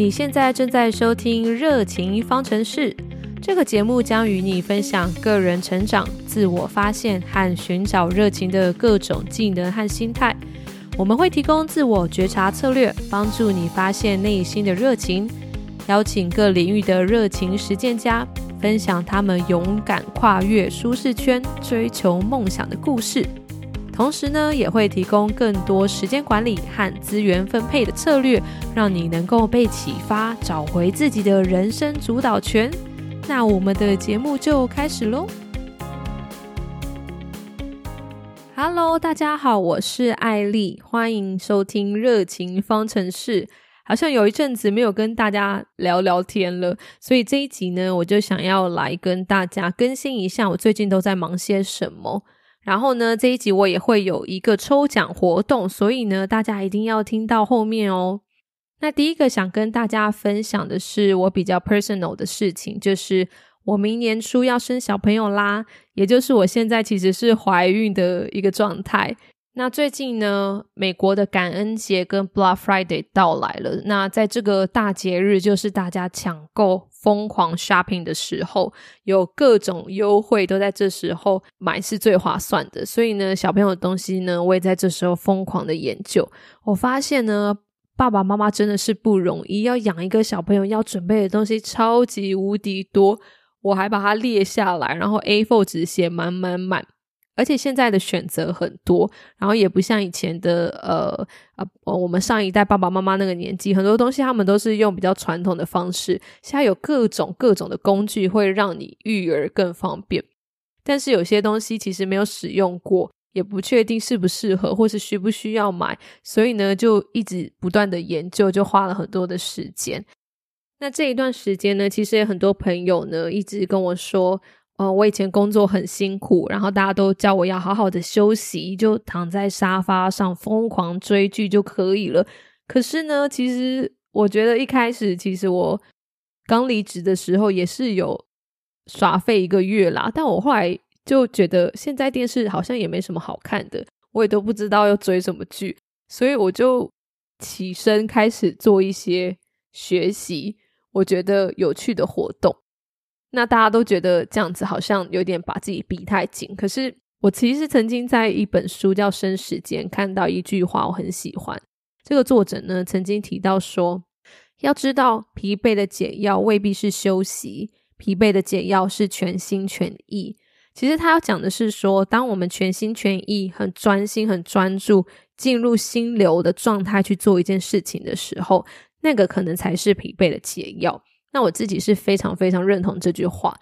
你现在正在收听《热情方程式》这个节目，将与你分享个人成长、自我发现和寻找热情的各种技能和心态。我们会提供自我觉察策略，帮助你发现内心的热情。邀请各领域的热情实践家，分享他们勇敢跨越舒适圈、追求梦想的故事。同时呢，也会提供更多时间管理和资源分配的策略，让你能够被启发，找回自己的人生主导权。那我们的节目就开始喽！Hello，大家好，我是艾丽，欢迎收听热情方程式。好像有一阵子没有跟大家聊聊天了，所以这一集呢，我就想要来跟大家更新一下，我最近都在忙些什么。然后呢，这一集我也会有一个抽奖活动，所以呢，大家一定要听到后面哦。那第一个想跟大家分享的是我比较 personal 的事情，就是我明年初要生小朋友啦，也就是我现在其实是怀孕的一个状态。那最近呢，美国的感恩节跟 Black Friday 到来了。那在这个大节日，就是大家抢购、疯狂 shopping 的时候，有各种优惠都在这时候买是最划算的。所以呢，小朋友的东西呢，我也在这时候疯狂的研究。我发现呢，爸爸妈妈真的是不容易，要养一个小朋友，要准备的东西超级无敌多。我还把它列下来，然后 A4 纸写满满满。而且现在的选择很多，然后也不像以前的呃啊，我们上一代爸爸妈妈那个年纪，很多东西他们都是用比较传统的方式。现在有各种各种的工具会让你育儿更方便，但是有些东西其实没有使用过，也不确定适不适合，或是需不需要买，所以呢，就一直不断的研究，就花了很多的时间。那这一段时间呢，其实也很多朋友呢一直跟我说。嗯，我以前工作很辛苦，然后大家都叫我要好好的休息，就躺在沙发上疯狂追剧就可以了。可是呢，其实我觉得一开始，其实我刚离职的时候也是有耍废一个月啦。但我后来就觉得，现在电视好像也没什么好看的，我也都不知道要追什么剧，所以我就起身开始做一些学习，我觉得有趣的活动。那大家都觉得这样子好像有点把自己逼太紧，可是我其实曾经在一本书叫《生时间》看到一句话，我很喜欢。这个作者呢曾经提到说，要知道疲惫的解药未必是休息，疲惫的解药是全心全意。其实他要讲的是说，当我们全心全意、很专心、很专注，进入心流的状态去做一件事情的时候，那个可能才是疲惫的解药。那我自己是非常非常认同这句话，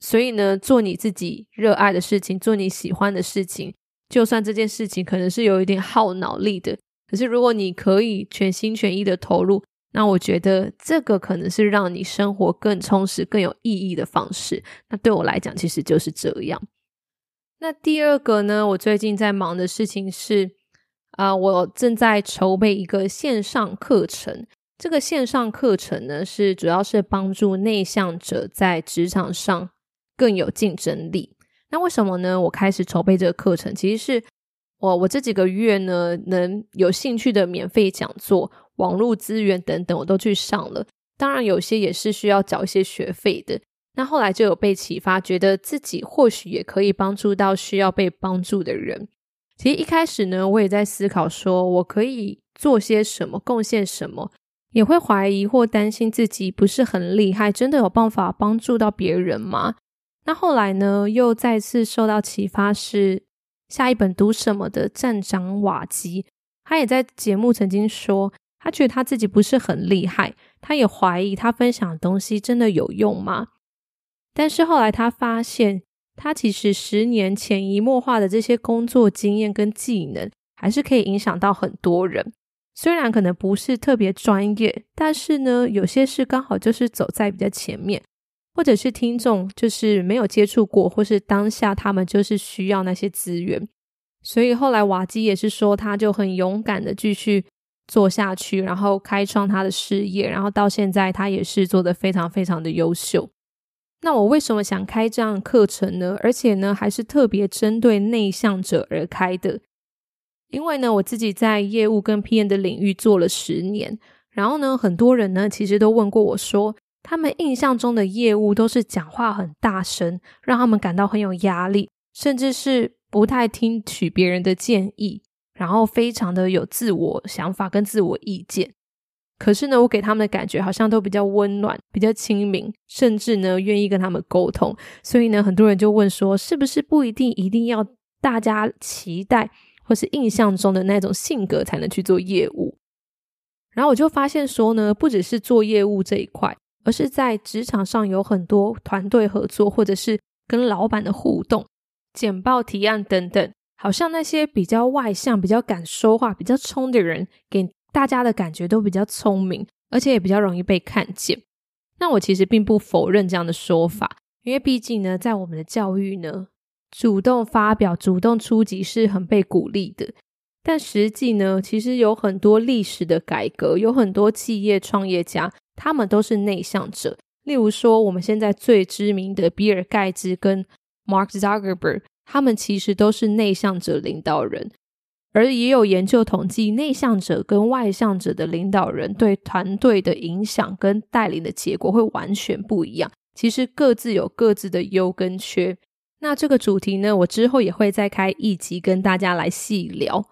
所以呢，做你自己热爱的事情，做你喜欢的事情，就算这件事情可能是有一点耗脑力的，可是如果你可以全心全意的投入，那我觉得这个可能是让你生活更充实、更有意义的方式。那对我来讲，其实就是这样。那第二个呢，我最近在忙的事情是，啊，我正在筹备一个线上课程。这个线上课程呢，是主要是帮助内向者在职场上更有竞争力。那为什么呢？我开始筹备这个课程，其实是我我这几个月呢，能有兴趣的免费讲座、网络资源等等，我都去上了。当然，有些也是需要缴一些学费的。那后来就有被启发，觉得自己或许也可以帮助到需要被帮助的人。其实一开始呢，我也在思考，说我可以做些什么，贡献什么。也会怀疑或担心自己不是很厉害，真的有办法帮助到别人吗？那后来呢？又再次受到启发，是下一本读什么的站长瓦基，他也在节目曾经说，他觉得他自己不是很厉害，他也怀疑他分享的东西真的有用吗？但是后来他发现，他其实十年潜移默化的这些工作经验跟技能，还是可以影响到很多人。虽然可能不是特别专业，但是呢，有些事刚好就是走在比较前面，或者是听众就是没有接触过，或是当下他们就是需要那些资源，所以后来瓦基也是说，他就很勇敢的继续做下去，然后开创他的事业，然后到现在他也是做的非常非常的优秀。那我为什么想开这样课程呢？而且呢，还是特别针对内向者而开的。因为呢，我自己在业务跟 PM 的领域做了十年，然后呢，很多人呢其实都问过我说，他们印象中的业务都是讲话很大声，让他们感到很有压力，甚至是不太听取别人的建议，然后非常的有自我想法跟自我意见。可是呢，我给他们的感觉好像都比较温暖、比较亲民，甚至呢愿意跟他们沟通。所以呢，很多人就问说，是不是不一定一定要大家期待或是印象中的那种性格才能去做业务？然后我就发现说呢，不只是做业务这一块，而是在职场上有很多团队合作，或者是跟老板的互动、简报提案等等，好像那些比较外向、比较敢说话、比较冲的人给。大家的感觉都比较聪明，而且也比较容易被看见。那我其实并不否认这样的说法，因为毕竟呢，在我们的教育呢，主动发表、主动出击是很被鼓励的。但实际呢，其实有很多历史的改革，有很多企业创业家，他们都是内向者。例如说，我们现在最知名的比尔盖茨跟 Mark Zuckerberg，他们其实都是内向者领导人。而也有研究统计，内向者跟外向者的领导人对团队的影响跟带领的结果会完全不一样。其实各自有各自的优跟缺。那这个主题呢，我之后也会再开一集跟大家来细聊。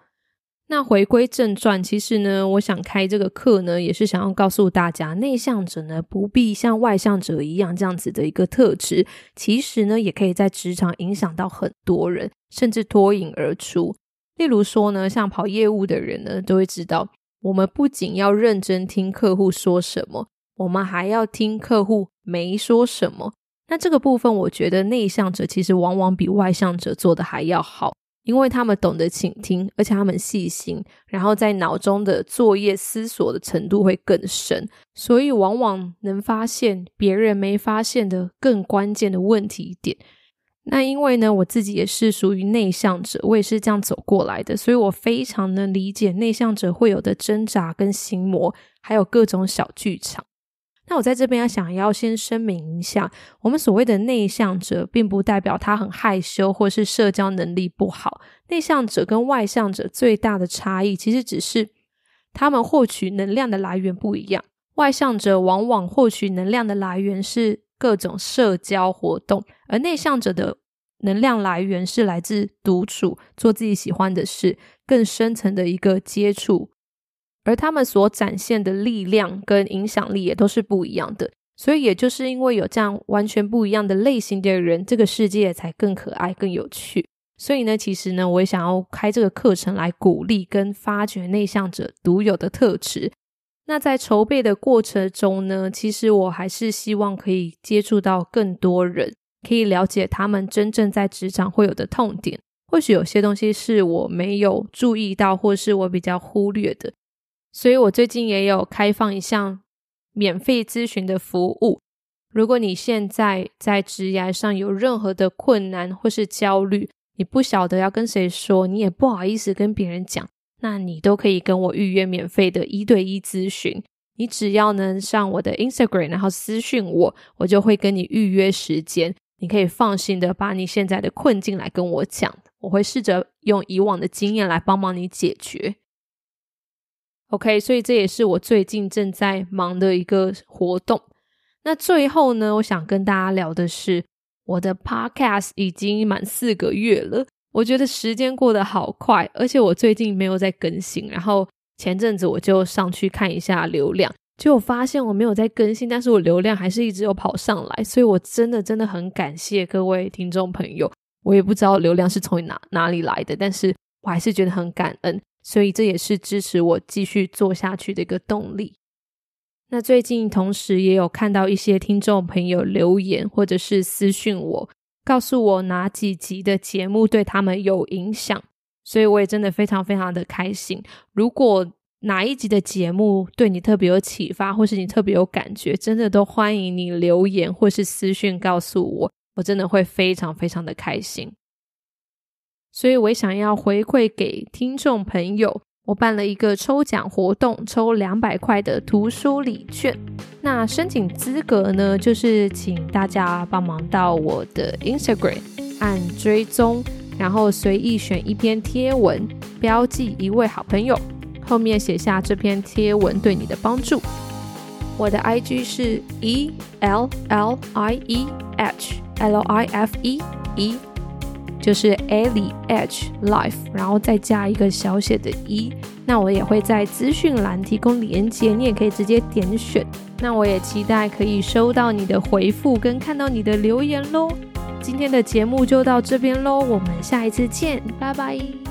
那回归正传，其实呢，我想开这个课呢，也是想要告诉大家，内向者呢不必像外向者一样这样子的一个特质，其实呢，也可以在职场影响到很多人，甚至脱颖而出。例如说呢，像跑业务的人呢，都会知道，我们不仅要认真听客户说什么，我们还要听客户没说什么。那这个部分，我觉得内向者其实往往比外向者做的还要好，因为他们懂得倾听，而且他们细心，然后在脑中的作业思索的程度会更深，所以往往能发现别人没发现的更关键的问题点。那因为呢，我自己也是属于内向者，我也是这样走过来的，所以我非常能理解内向者会有的挣扎跟心魔，还有各种小剧场。那我在这边想要先声明一下，我们所谓的内向者，并不代表他很害羞或是社交能力不好。内向者跟外向者最大的差异，其实只是他们获取能量的来源不一样。外向者往往获取能量的来源是。各种社交活动，而内向者的能量来源是来自独处，做自己喜欢的事，更深层的一个接触，而他们所展现的力量跟影响力也都是不一样的。所以，也就是因为有这样完全不一样的类型的人，这个世界才更可爱、更有趣。所以呢，其实呢，我也想要开这个课程来鼓励跟发掘内向者独有的特质。那在筹备的过程中呢，其实我还是希望可以接触到更多人，可以了解他们真正在职场会有的痛点。或许有些东西是我没有注意到，或是我比较忽略的。所以我最近也有开放一项免费咨询的服务。如果你现在在职涯上有任何的困难或是焦虑，你不晓得要跟谁说，你也不好意思跟别人讲。那你都可以跟我预约免费的一对一咨询，你只要能上我的 Instagram，然后私讯我，我就会跟你预约时间。你可以放心的把你现在的困境来跟我讲，我会试着用以往的经验来帮忙你解决。OK，所以这也是我最近正在忙的一个活动。那最后呢，我想跟大家聊的是，我的 Podcast 已经满四个月了。我觉得时间过得好快，而且我最近没有在更新。然后前阵子我就上去看一下流量，就发现我没有在更新，但是我流量还是一直有跑上来。所以我真的真的很感谢各位听众朋友。我也不知道流量是从哪哪里来的，但是我还是觉得很感恩。所以这也是支持我继续做下去的一个动力。那最近同时也有看到一些听众朋友留言或者是私讯我。告诉我哪几集的节目对他们有影响，所以我也真的非常非常的开心。如果哪一集的节目对你特别有启发，或是你特别有感觉，真的都欢迎你留言或是私讯告诉我，我真的会非常非常的开心。所以我想要回馈给听众朋友。我办了一个抽奖活动，抽两百块的图书礼券。那申请资格呢，就是请大家帮忙到我的 Instagram 按追踪，然后随意选一篇贴文，标记一位好朋友，后面写下这篇贴文对你的帮助。我的 IG 是 E L L I E H L I F E E，就是 Ali H Life，然后再加一个小写的 E。那我也会在资讯栏提供连接，你也可以直接点选。那我也期待可以收到你的回复跟看到你的留言喽。今天的节目就到这边喽，我们下一次见，拜拜。